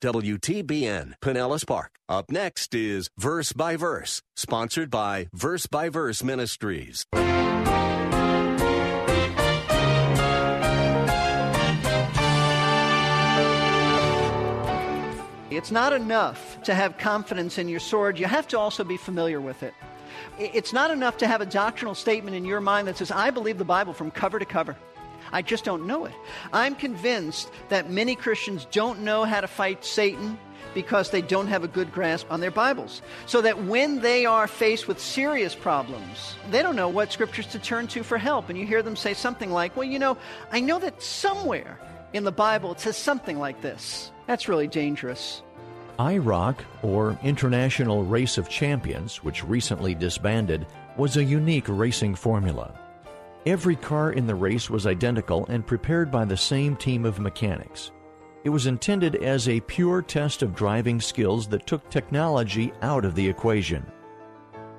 WTBN, Pinellas Park. Up next is Verse by Verse, sponsored by Verse by Verse Ministries. It's not enough to have confidence in your sword, you have to also be familiar with it. It's not enough to have a doctrinal statement in your mind that says, I believe the Bible from cover to cover. I just don't know it. I'm convinced that many Christians don't know how to fight Satan because they don't have a good grasp on their Bibles. So that when they are faced with serious problems, they don't know what scriptures to turn to for help. And you hear them say something like, Well, you know, I know that somewhere in the Bible it says something like this. That's really dangerous. IROC, or International Race of Champions, which recently disbanded, was a unique racing formula. Every car in the race was identical and prepared by the same team of mechanics. It was intended as a pure test of driving skills that took technology out of the equation.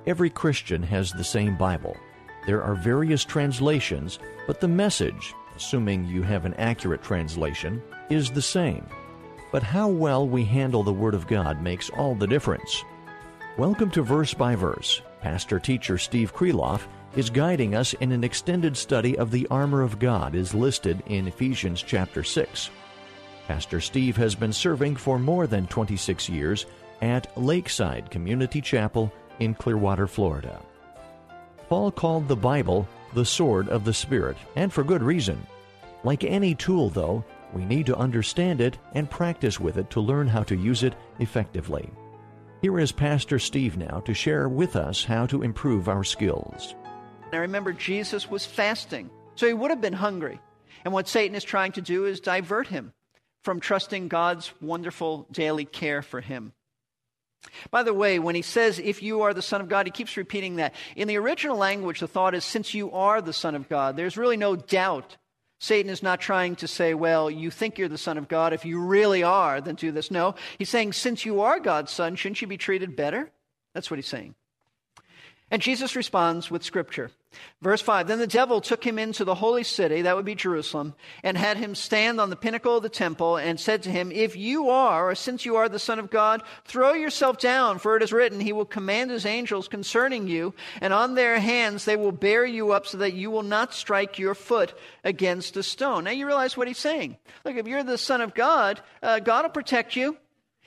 Every Christian has the same Bible. There are various translations, but the message, assuming you have an accurate translation, is the same. But how well we handle the Word of God makes all the difference. Welcome to Verse by Verse. Pastor teacher Steve Kreloff is guiding us in an extended study of the armor of God is listed in Ephesians chapter 6. Pastor Steve has been serving for more than 26 years at Lakeside Community Chapel in Clearwater, Florida. Paul called the Bible the sword of the Spirit, and for good reason. Like any tool, though, we need to understand it and practice with it to learn how to use it effectively. Here is Pastor Steve now to share with us how to improve our skills. I remember Jesus was fasting, so he would have been hungry. And what Satan is trying to do is divert him from trusting God's wonderful daily care for him. By the way, when he says, if you are the Son of God, he keeps repeating that. In the original language, the thought is, since you are the Son of God, there's really no doubt. Satan is not trying to say, well, you think you're the Son of God. If you really are, then do this. No, he's saying, since you are God's Son, shouldn't you be treated better? That's what he's saying. And Jesus responds with scripture. Verse 5 Then the devil took him into the holy city, that would be Jerusalem, and had him stand on the pinnacle of the temple and said to him, If you are, or since you are the Son of God, throw yourself down, for it is written, He will command His angels concerning you, and on their hands they will bear you up so that you will not strike your foot against a stone. Now you realize what he's saying. Look, if you're the Son of God, uh, God will protect you.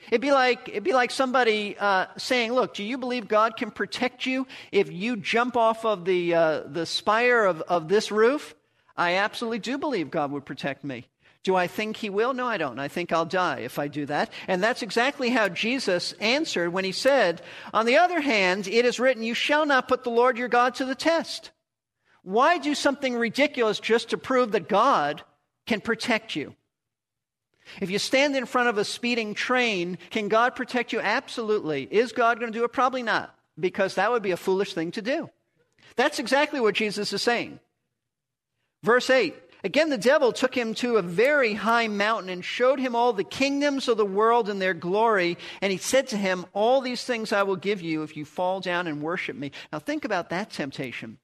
It'd be like, it'd be like somebody uh, saying, Look, do you believe God can protect you if you jump off of the, uh, the spire of, of this roof? I absolutely do believe God would protect me. Do I think he will? No, I don't. I think I'll die if I do that. And that's exactly how Jesus answered when he said, On the other hand, it is written, You shall not put the Lord your God to the test. Why do something ridiculous just to prove that God can protect you? If you stand in front of a speeding train, can God protect you? Absolutely. Is God going to do it? Probably not, because that would be a foolish thing to do. That's exactly what Jesus is saying. Verse 8 Again, the devil took him to a very high mountain and showed him all the kingdoms of the world and their glory. And he said to him, All these things I will give you if you fall down and worship me. Now, think about that temptation.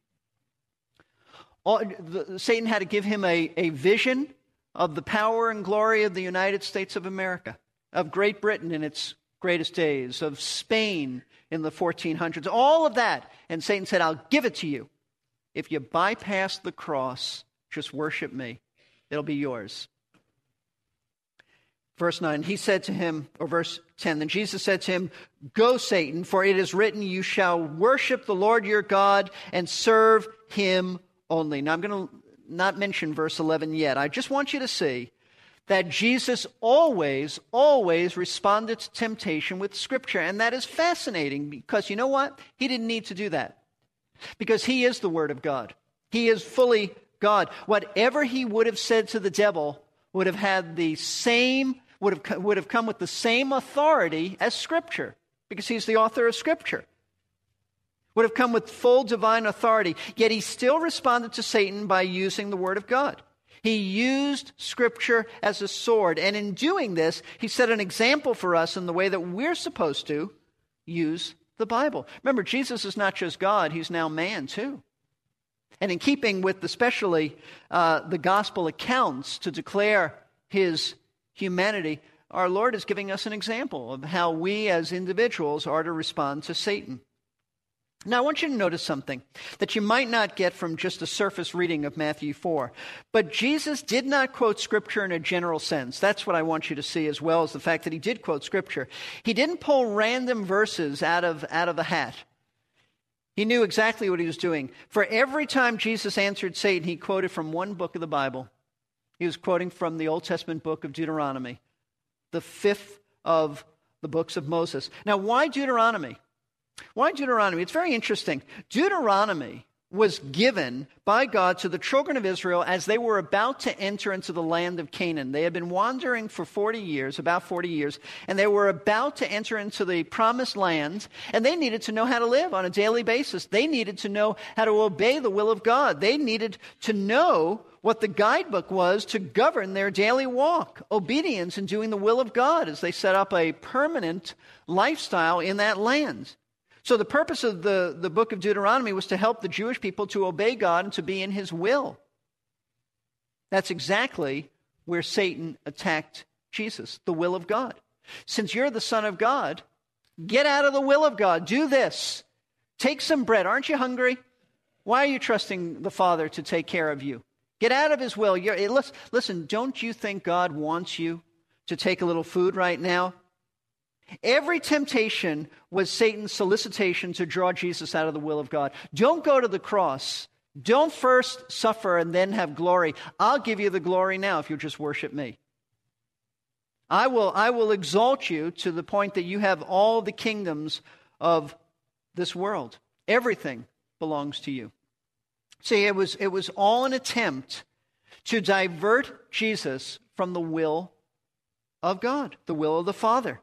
All, the, Satan had to give him a, a vision of the power and glory of the United States of America, of Great Britain in its greatest days, of Spain in the 1400s, all of that. And Satan said, I'll give it to you. If you bypass the cross, just worship me, it'll be yours. Verse 9, he said to him, or verse 10, then Jesus said to him, Go, Satan, for it is written, You shall worship the Lord your God and serve him only. Now I'm going to not mention verse 11 yet. I just want you to see that Jesus always, always responded to temptation with Scripture. And that is fascinating because you know what? He didn't need to do that because He is the Word of God. He is fully God. Whatever He would have said to the devil would have had the same would have, would have come with the same authority as Scripture, because he's the author of Scripture. Would have come with full divine authority, yet he still responded to Satan by using the Word of God. He used Scripture as a sword, and in doing this, he set an example for us in the way that we're supposed to use the Bible. Remember, Jesus is not just God, he's now man too. And in keeping with especially uh, the gospel accounts to declare his humanity, our Lord is giving us an example of how we as individuals are to respond to Satan. Now, I want you to notice something that you might not get from just a surface reading of Matthew 4. But Jesus did not quote Scripture in a general sense. That's what I want you to see, as well as the fact that he did quote Scripture. He didn't pull random verses out of, out of a hat. He knew exactly what he was doing. For every time Jesus answered Satan, he quoted from one book of the Bible. He was quoting from the Old Testament book of Deuteronomy, the fifth of the books of Moses. Now, why Deuteronomy? Why Deuteronomy? It's very interesting. Deuteronomy was given by God to the children of Israel as they were about to enter into the land of Canaan. They had been wandering for 40 years, about 40 years, and they were about to enter into the promised land, and they needed to know how to live on a daily basis. They needed to know how to obey the will of God. They needed to know what the guidebook was to govern their daily walk, obedience and doing the will of God as they set up a permanent lifestyle in that land. So, the purpose of the, the book of Deuteronomy was to help the Jewish people to obey God and to be in his will. That's exactly where Satan attacked Jesus, the will of God. Since you're the Son of God, get out of the will of God. Do this. Take some bread. Aren't you hungry? Why are you trusting the Father to take care of you? Get out of his will. You're, listen, don't you think God wants you to take a little food right now? Every temptation was Satan's solicitation to draw Jesus out of the will of God. Don't go to the cross. Don't first suffer and then have glory. I'll give you the glory now if you just worship me. I will, I will exalt you to the point that you have all the kingdoms of this world. Everything belongs to you. See, it was, it was all an attempt to divert Jesus from the will of God, the will of the Father.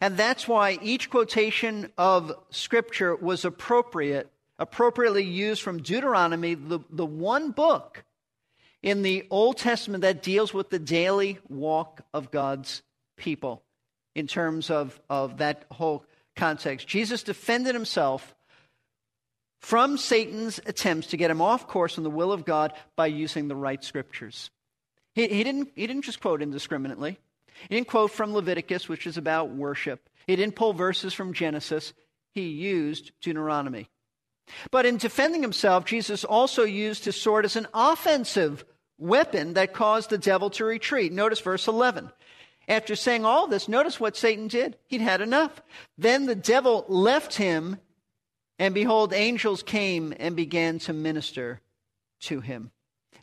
And that's why each quotation of Scripture was appropriate, appropriately used from Deuteronomy, the, the one book in the Old Testament that deals with the daily walk of God's people in terms of, of that whole context. Jesus defended himself from Satan's attempts to get him off course in the will of God by using the right scriptures. He, he, didn't, he didn't just quote indiscriminately. He didn't quote from Leviticus, which is about worship. He didn't pull verses from Genesis. He used Deuteronomy. But in defending himself, Jesus also used his sword as an offensive weapon that caused the devil to retreat. Notice verse 11. After saying all this, notice what Satan did. He'd had enough. Then the devil left him, and behold, angels came and began to minister to him.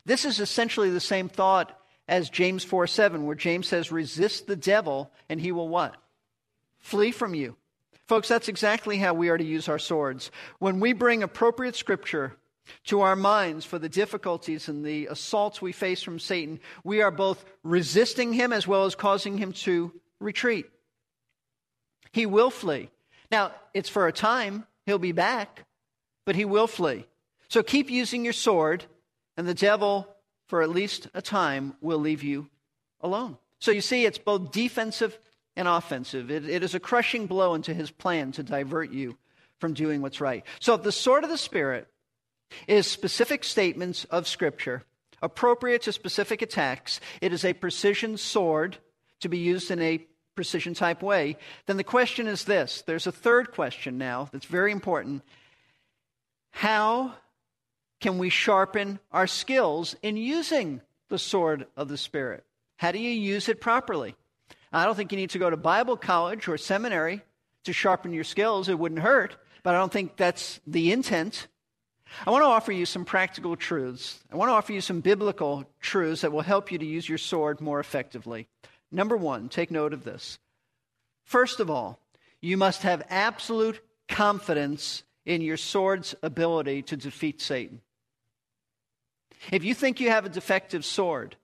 This is essentially the same thought as James 4 7, where James says, resist the devil and he will what? Flee from you. Folks, that's exactly how we are to use our swords. When we bring appropriate scripture to our minds for the difficulties and the assaults we face from Satan, we are both resisting him as well as causing him to retreat. He will flee. Now, it's for a time, he'll be back, but he will flee. So keep using your sword, and the devil for at least a time, will leave you alone. So you see, it's both defensive and offensive. It, it is a crushing blow into his plan to divert you from doing what's right. So the sword of the Spirit is specific statements of Scripture appropriate to specific attacks. It is a precision sword to be used in a precision type way. Then the question is this there's a third question now that's very important. How can we sharpen our skills in using the sword of the Spirit? How do you use it properly? I don't think you need to go to Bible college or seminary to sharpen your skills. It wouldn't hurt, but I don't think that's the intent. I want to offer you some practical truths. I want to offer you some biblical truths that will help you to use your sword more effectively. Number one, take note of this. First of all, you must have absolute confidence in your sword's ability to defeat Satan. If you think you have a defective sword,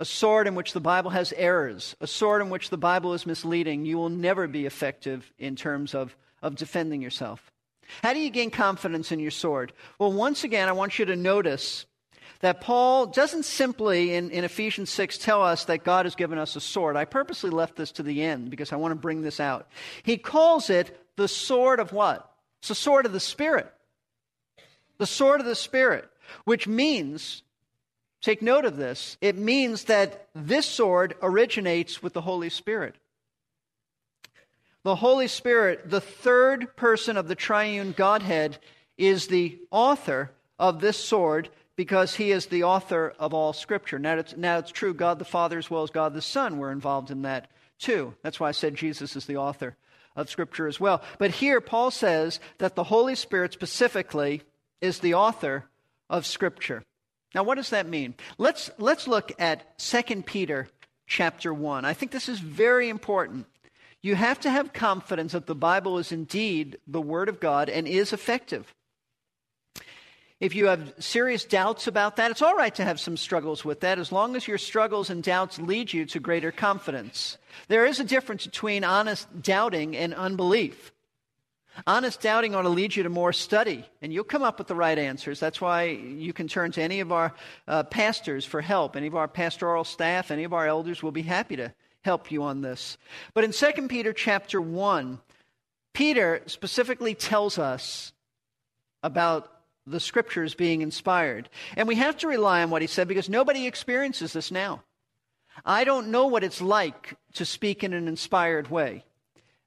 a sword in which the Bible has errors, a sword in which the Bible is misleading, you will never be effective in terms of, of defending yourself. How do you gain confidence in your sword? Well, once again, I want you to notice that Paul doesn't simply, in, in Ephesians 6, tell us that God has given us a sword. I purposely left this to the end because I want to bring this out. He calls it the sword of what? It's the sword of the Spirit. The sword of the Spirit, which means Take note of this. It means that this sword originates with the Holy Spirit. The Holy Spirit, the third person of the triune Godhead, is the author of this sword because he is the author of all Scripture. Now it's, now it's true, God the Father as well as God the Son were involved in that too. That's why I said Jesus is the author of Scripture as well. But here, Paul says that the Holy Spirit specifically is the author of Scripture. Now, what does that mean? Let's, let's look at 2 Peter chapter 1. I think this is very important. You have to have confidence that the Bible is indeed the Word of God and is effective. If you have serious doubts about that, it's all right to have some struggles with that as long as your struggles and doubts lead you to greater confidence. There is a difference between honest doubting and unbelief. Honest doubting ought to lead you to more study, and you'll come up with the right answers. That's why you can turn to any of our uh, pastors for help. Any of our pastoral staff, any of our elders will be happy to help you on this. But in 2 Peter chapter 1, Peter specifically tells us about the scriptures being inspired. And we have to rely on what he said because nobody experiences this now. I don't know what it's like to speak in an inspired way.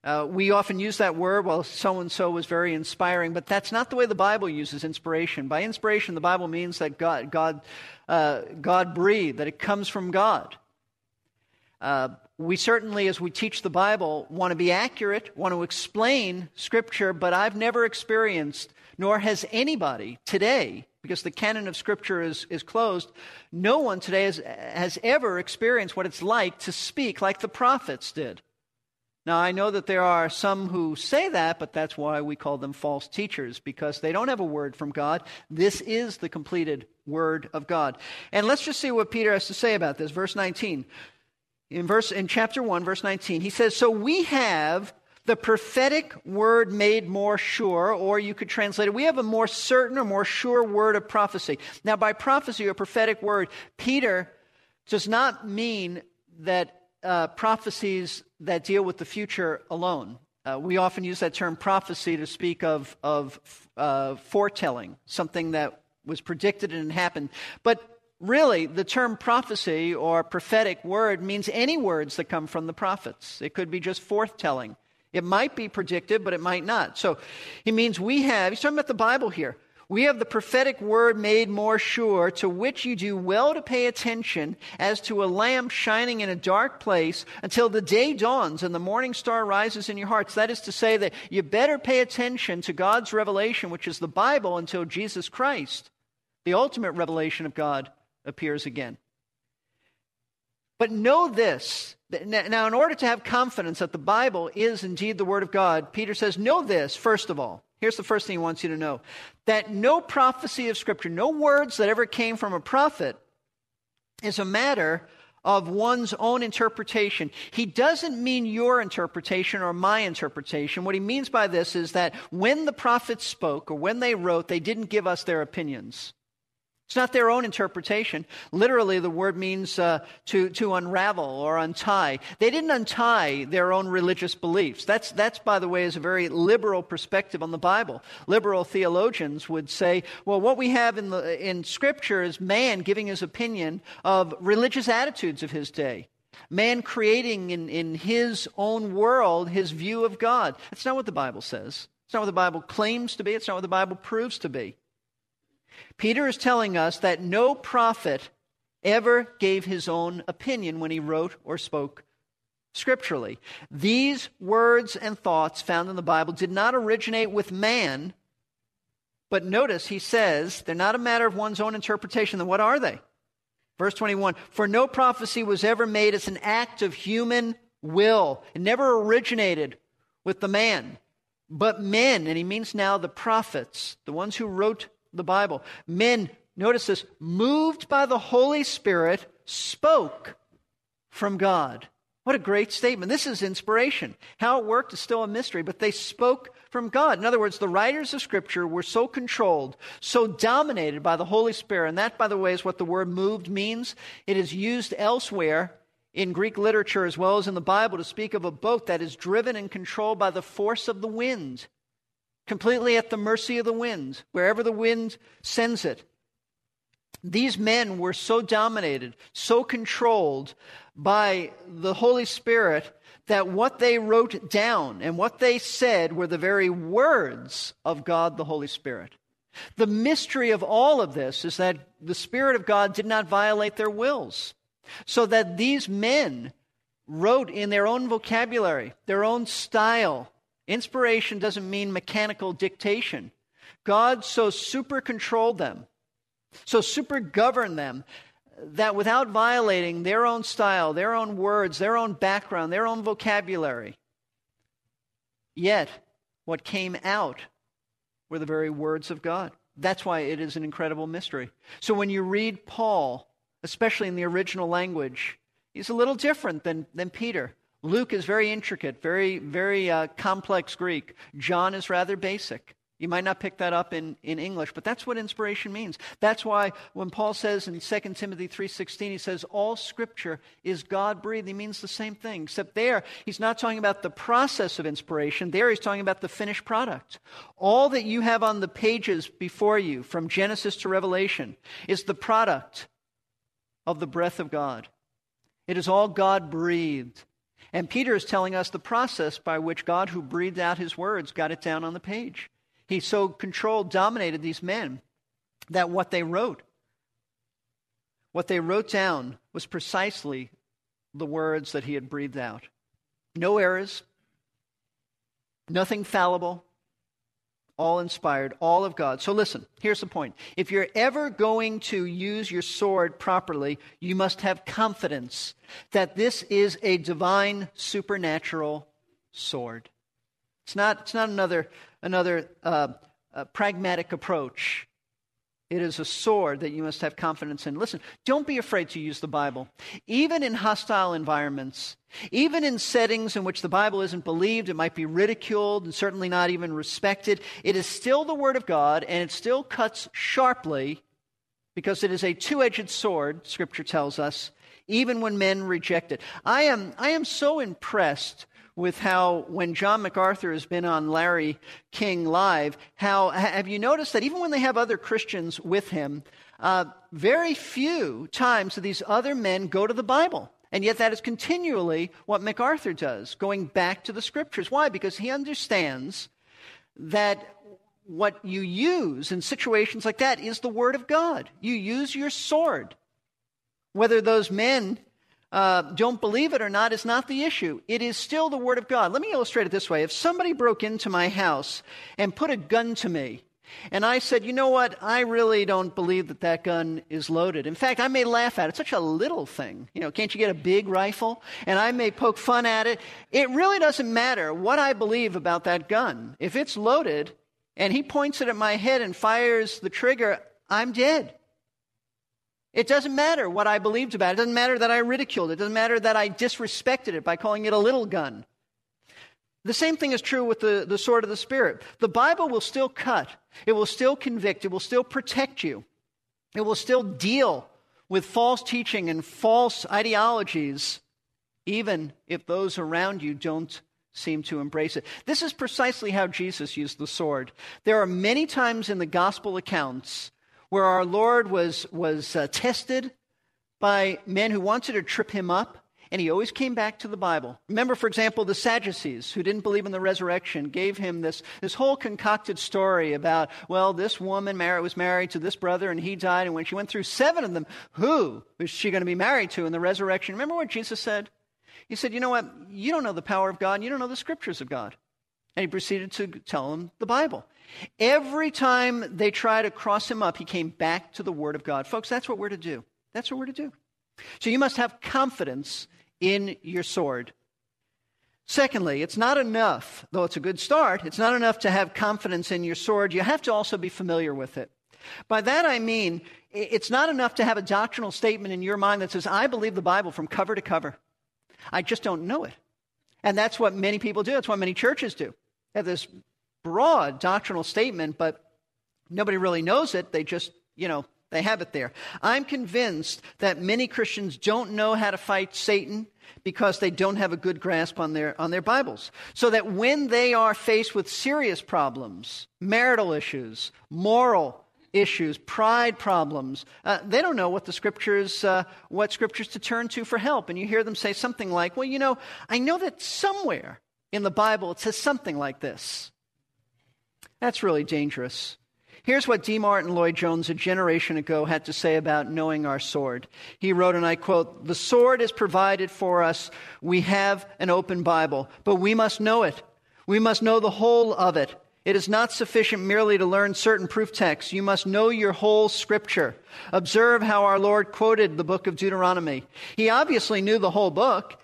Uh, we often use that word, well, so and so was very inspiring, but that's not the way the Bible uses inspiration. By inspiration, the Bible means that God, God, uh, God breathed, that it comes from God. Uh, we certainly, as we teach the Bible, want to be accurate, want to explain Scripture, but I've never experienced, nor has anybody today, because the canon of Scripture is, is closed, no one today has, has ever experienced what it's like to speak like the prophets did. Now, I know that there are some who say that, but that's why we call them false teachers, because they don't have a word from God. This is the completed word of God. And let's just see what Peter has to say about this. Verse 19. In, verse, in chapter 1, verse 19, he says, So we have the prophetic word made more sure, or you could translate it, we have a more certain or more sure word of prophecy. Now, by prophecy or prophetic word, Peter does not mean that uh, prophecies that deal with the future alone. Uh, we often use that term prophecy to speak of, of uh, foretelling, something that was predicted and happened. But really, the term prophecy or prophetic word means any words that come from the prophets. It could be just forthtelling. It might be predictive, but it might not. So he means we have, he's talking about the Bible here. We have the prophetic word made more sure, to which you do well to pay attention as to a lamp shining in a dark place until the day dawns and the morning star rises in your hearts. That is to say, that you better pay attention to God's revelation, which is the Bible, until Jesus Christ, the ultimate revelation of God, appears again. But know this. Now, in order to have confidence that the Bible is indeed the Word of God, Peter says, Know this, first of all. Here's the first thing he wants you to know that no prophecy of Scripture, no words that ever came from a prophet, is a matter of one's own interpretation. He doesn't mean your interpretation or my interpretation. What he means by this is that when the prophets spoke or when they wrote, they didn't give us their opinions. It's not their own interpretation. Literally, the word means uh, to, to unravel or untie. They didn't untie their own religious beliefs. That's, that's, by the way, is a very liberal perspective on the Bible. Liberal theologians would say, well, what we have in, the, in Scripture is man giving his opinion of religious attitudes of his day. Man creating in, in his own world his view of God. That's not what the Bible says. It's not what the Bible claims to be. It's not what the Bible proves to be. Peter is telling us that no prophet ever gave his own opinion when he wrote or spoke scripturally. These words and thoughts found in the Bible did not originate with man, but notice he says they're not a matter of one's own interpretation. Then what are they? Verse 21 For no prophecy was ever made as an act of human will, it never originated with the man. But men, and he means now the prophets, the ones who wrote the Bible. Men, notice this, moved by the Holy Spirit, spoke from God. What a great statement. This is inspiration. How it worked is still a mystery, but they spoke from God. In other words, the writers of Scripture were so controlled, so dominated by the Holy Spirit, and that, by the way, is what the word moved means. It is used elsewhere in Greek literature as well as in the Bible to speak of a boat that is driven and controlled by the force of the wind, completely at the mercy of the wind, wherever the wind sends it. These men were so dominated, so controlled by the Holy Spirit that what they wrote down and what they said were the very words of God the Holy Spirit. The mystery of all of this is that the Spirit of God did not violate their wills, so that these men wrote in their own vocabulary, their own style. Inspiration doesn't mean mechanical dictation. God so super controlled them, so super governed them, that without violating their own style, their own words, their own background, their own vocabulary, yet what came out were the very words of God. That's why it is an incredible mystery. So when you read Paul, especially in the original language, he's a little different than, than Peter. Luke is very intricate, very, very uh, complex Greek. John is rather basic. You might not pick that up in, in English, but that's what inspiration means. That's why when Paul says in 2 Timothy 3.16, he says, all scripture is God-breathed. He means the same thing, except there, he's not talking about the process of inspiration. There, he's talking about the finished product. All that you have on the pages before you, from Genesis to Revelation, is the product of the breath of God. It is all God-breathed. And Peter is telling us the process by which God, who breathed out his words, got it down on the page. He so controlled, dominated these men that what they wrote, what they wrote down was precisely the words that he had breathed out. No errors, nothing fallible, all inspired, all of God. So listen, here's the point. If you're ever going to use your sword properly, you must have confidence that this is a divine, supernatural sword. It's not, it's not another another uh, uh, pragmatic approach. It is a sword that you must have confidence in. Listen, don't be afraid to use the Bible. Even in hostile environments, even in settings in which the Bible isn't believed, it might be ridiculed and certainly not even respected, it is still the Word of God and it still cuts sharply because it is a two edged sword, Scripture tells us, even when men reject it. I am, I am so impressed with how when John MacArthur has been on Larry King Live, how have you noticed that even when they have other Christians with him, uh, very few times do these other men go to the Bible. And yet, that is continually what MacArthur does, going back to the scriptures. Why? Because he understands that what you use in situations like that is the Word of God. You use your sword. Whether those men uh, don't believe it or not is not the issue. It is still the Word of God. Let me illustrate it this way. If somebody broke into my house and put a gun to me, and I said, you know what? I really don't believe that that gun is loaded. In fact, I may laugh at it. It's such a little thing. You know, can't you get a big rifle? And I may poke fun at it. It really doesn't matter what I believe about that gun. If it's loaded and he points it at my head and fires the trigger, I'm dead. It doesn't matter what I believed about it. It doesn't matter that I ridiculed it. It doesn't matter that I disrespected it by calling it a little gun. The same thing is true with the, the sword of the Spirit. The Bible will still cut, it will still convict, it will still protect you, it will still deal with false teaching and false ideologies, even if those around you don't seem to embrace it. This is precisely how Jesus used the sword. There are many times in the gospel accounts where our Lord was, was uh, tested by men who wanted to trip him up, and he always came back to the Bible. Remember, for example, the Sadducees, who didn't believe in the resurrection, gave him this, this whole concocted story about, well, this woman married, was married to this brother, and he died, and when she went through seven of them, who was she going to be married to in the resurrection? Remember what Jesus said? He said, You know what? You don't know the power of God, and you don't know the scriptures of God. And he proceeded to tell them the Bible. Every time they try to cross him up, he came back to the Word of God. Folks, that's what we're to do. That's what we're to do. So you must have confidence in your sword. Secondly, it's not enough, though it's a good start, it's not enough to have confidence in your sword. You have to also be familiar with it. By that I mean, it's not enough to have a doctrinal statement in your mind that says, I believe the Bible from cover to cover. I just don't know it. And that's what many people do. That's what many churches do. They have this broad doctrinal statement, but nobody really knows it. They just, you know, they have it there. I'm convinced that many Christians don't know how to fight Satan because they don't have a good grasp on their, on their Bibles. So that when they are faced with serious problems, marital issues, moral issues, pride problems, uh, they don't know what the scriptures, uh, what scriptures to turn to for help. And you hear them say something like, well, you know, I know that somewhere in the Bible it says something like this. That's really dangerous. Here's what D. Martyn Lloyd Jones a generation ago had to say about knowing our sword. He wrote, and I quote, The sword is provided for us. We have an open Bible, but we must know it. We must know the whole of it. It is not sufficient merely to learn certain proof texts. You must know your whole scripture. Observe how our Lord quoted the book of Deuteronomy. He obviously knew the whole book.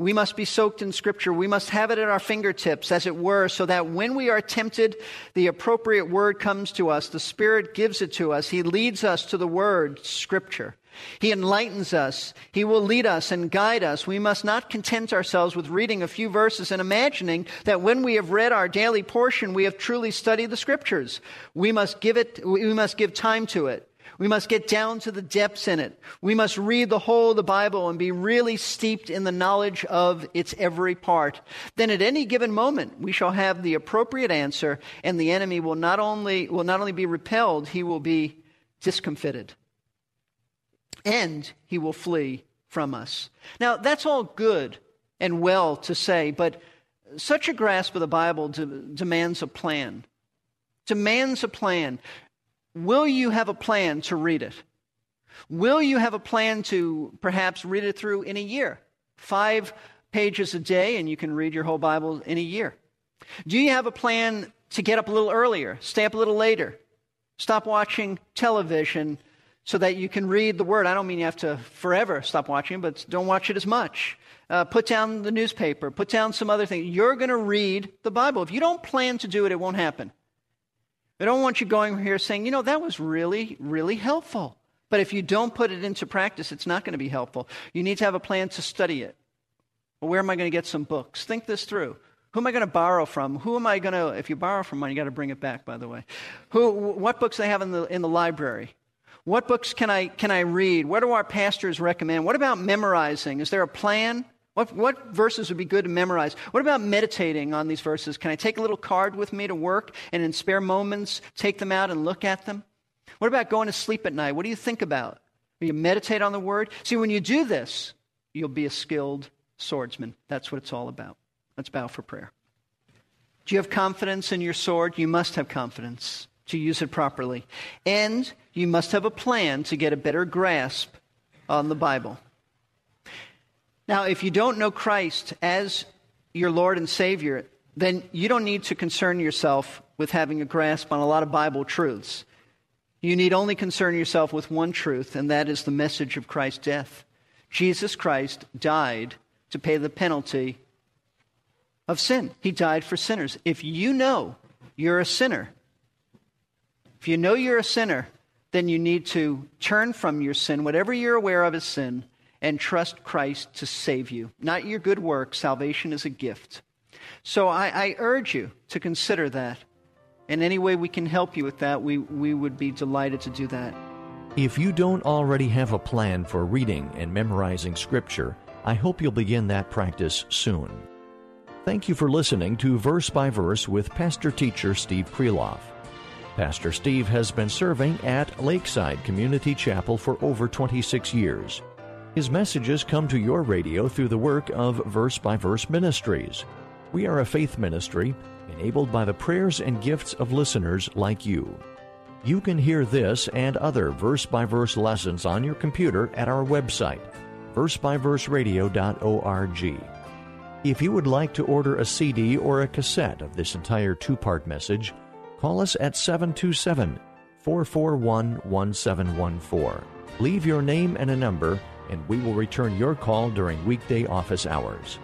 We must be soaked in Scripture. We must have it at our fingertips, as it were, so that when we are tempted, the appropriate word comes to us. The Spirit gives it to us. He leads us to the Word, Scripture. He enlightens us. He will lead us and guide us. We must not content ourselves with reading a few verses and imagining that when we have read our daily portion, we have truly studied the Scriptures. We must give it, we must give time to it. We must get down to the depths in it. We must read the whole of the Bible and be really steeped in the knowledge of its every part. Then at any given moment, we shall have the appropriate answer and the enemy will not only, will not only be repelled, he will be discomfited. And he will flee from us. Now, that's all good and well to say, but such a grasp of the Bible de- demands a plan. Demands a plan. Will you have a plan to read it? Will you have a plan to perhaps read it through in a year? Five pages a day, and you can read your whole Bible in a year. Do you have a plan to get up a little earlier, stay up a little later, stop watching television so that you can read the Word? I don't mean you have to forever stop watching, but don't watch it as much. Uh, put down the newspaper, put down some other thing. You're going to read the Bible. If you don't plan to do it, it won't happen. I don't want you going here saying, you know, that was really, really helpful. But if you don't put it into practice, it's not going to be helpful. You need to have a plan to study it. Well, where am I going to get some books? Think this through. Who am I going to borrow from? Who am I going to, if you borrow from one, you got to bring it back, by the way. Who, what books they have in the, in the library? What books can I, can I read? What do our pastors recommend? What about memorizing? Is there a plan? What, what verses would be good to memorize? What about meditating on these verses? Can I take a little card with me to work and in spare moments take them out and look at them? What about going to sleep at night? What do you think about? Will you meditate on the word? See, when you do this, you'll be a skilled swordsman. That's what it's all about. Let's bow for prayer. Do you have confidence in your sword? You must have confidence to use it properly. And you must have a plan to get a better grasp on the Bible. Now, if you don't know Christ as your Lord and Savior, then you don't need to concern yourself with having a grasp on a lot of Bible truths. You need only concern yourself with one truth, and that is the message of Christ's death. Jesus Christ died to pay the penalty of sin. He died for sinners. If you know you're a sinner, if you know you're a sinner, then you need to turn from your sin, whatever you're aware of as sin, and trust Christ to save you. Not your good work. Salvation is a gift. So I, I, urge you to consider that. In any way we can help you with that, we, we would be delighted to do that. If you don't already have a plan for reading and memorizing Scripture, I hope you'll begin that practice soon. Thank you for listening to Verse by Verse with Pastor Teacher Steve Kreloff. Pastor Steve has been serving at Lakeside Community Chapel for over 26 years. His messages come to your radio through the work of Verse by Verse Ministries. We are a faith ministry enabled by the prayers and gifts of listeners like you. You can hear this and other verse by verse lessons on your computer at our website, versebyverseradio.org. If you would like to order a CD or a cassette of this entire two part message, call us at 727 441 1714. Leave your name and a number and we will return your call during weekday office hours.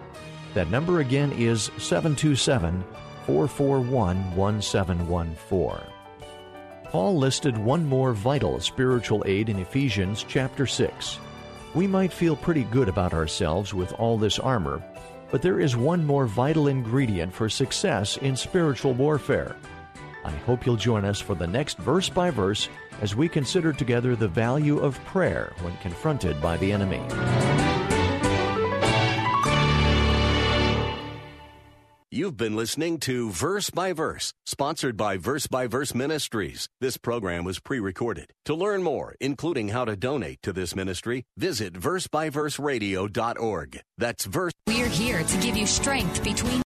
That number again is 727 441 1714. Paul listed one more vital spiritual aid in Ephesians chapter 6. We might feel pretty good about ourselves with all this armor, but there is one more vital ingredient for success in spiritual warfare. I hope you'll join us for the next verse by verse as we consider together the value of prayer when confronted by the enemy. You've been listening to Verse by Verse, sponsored by Verse by Verse Ministries. This program was pre recorded. To learn more, including how to donate to this ministry, visit versebyverseradio.org. That's verse. We're here to give you strength between.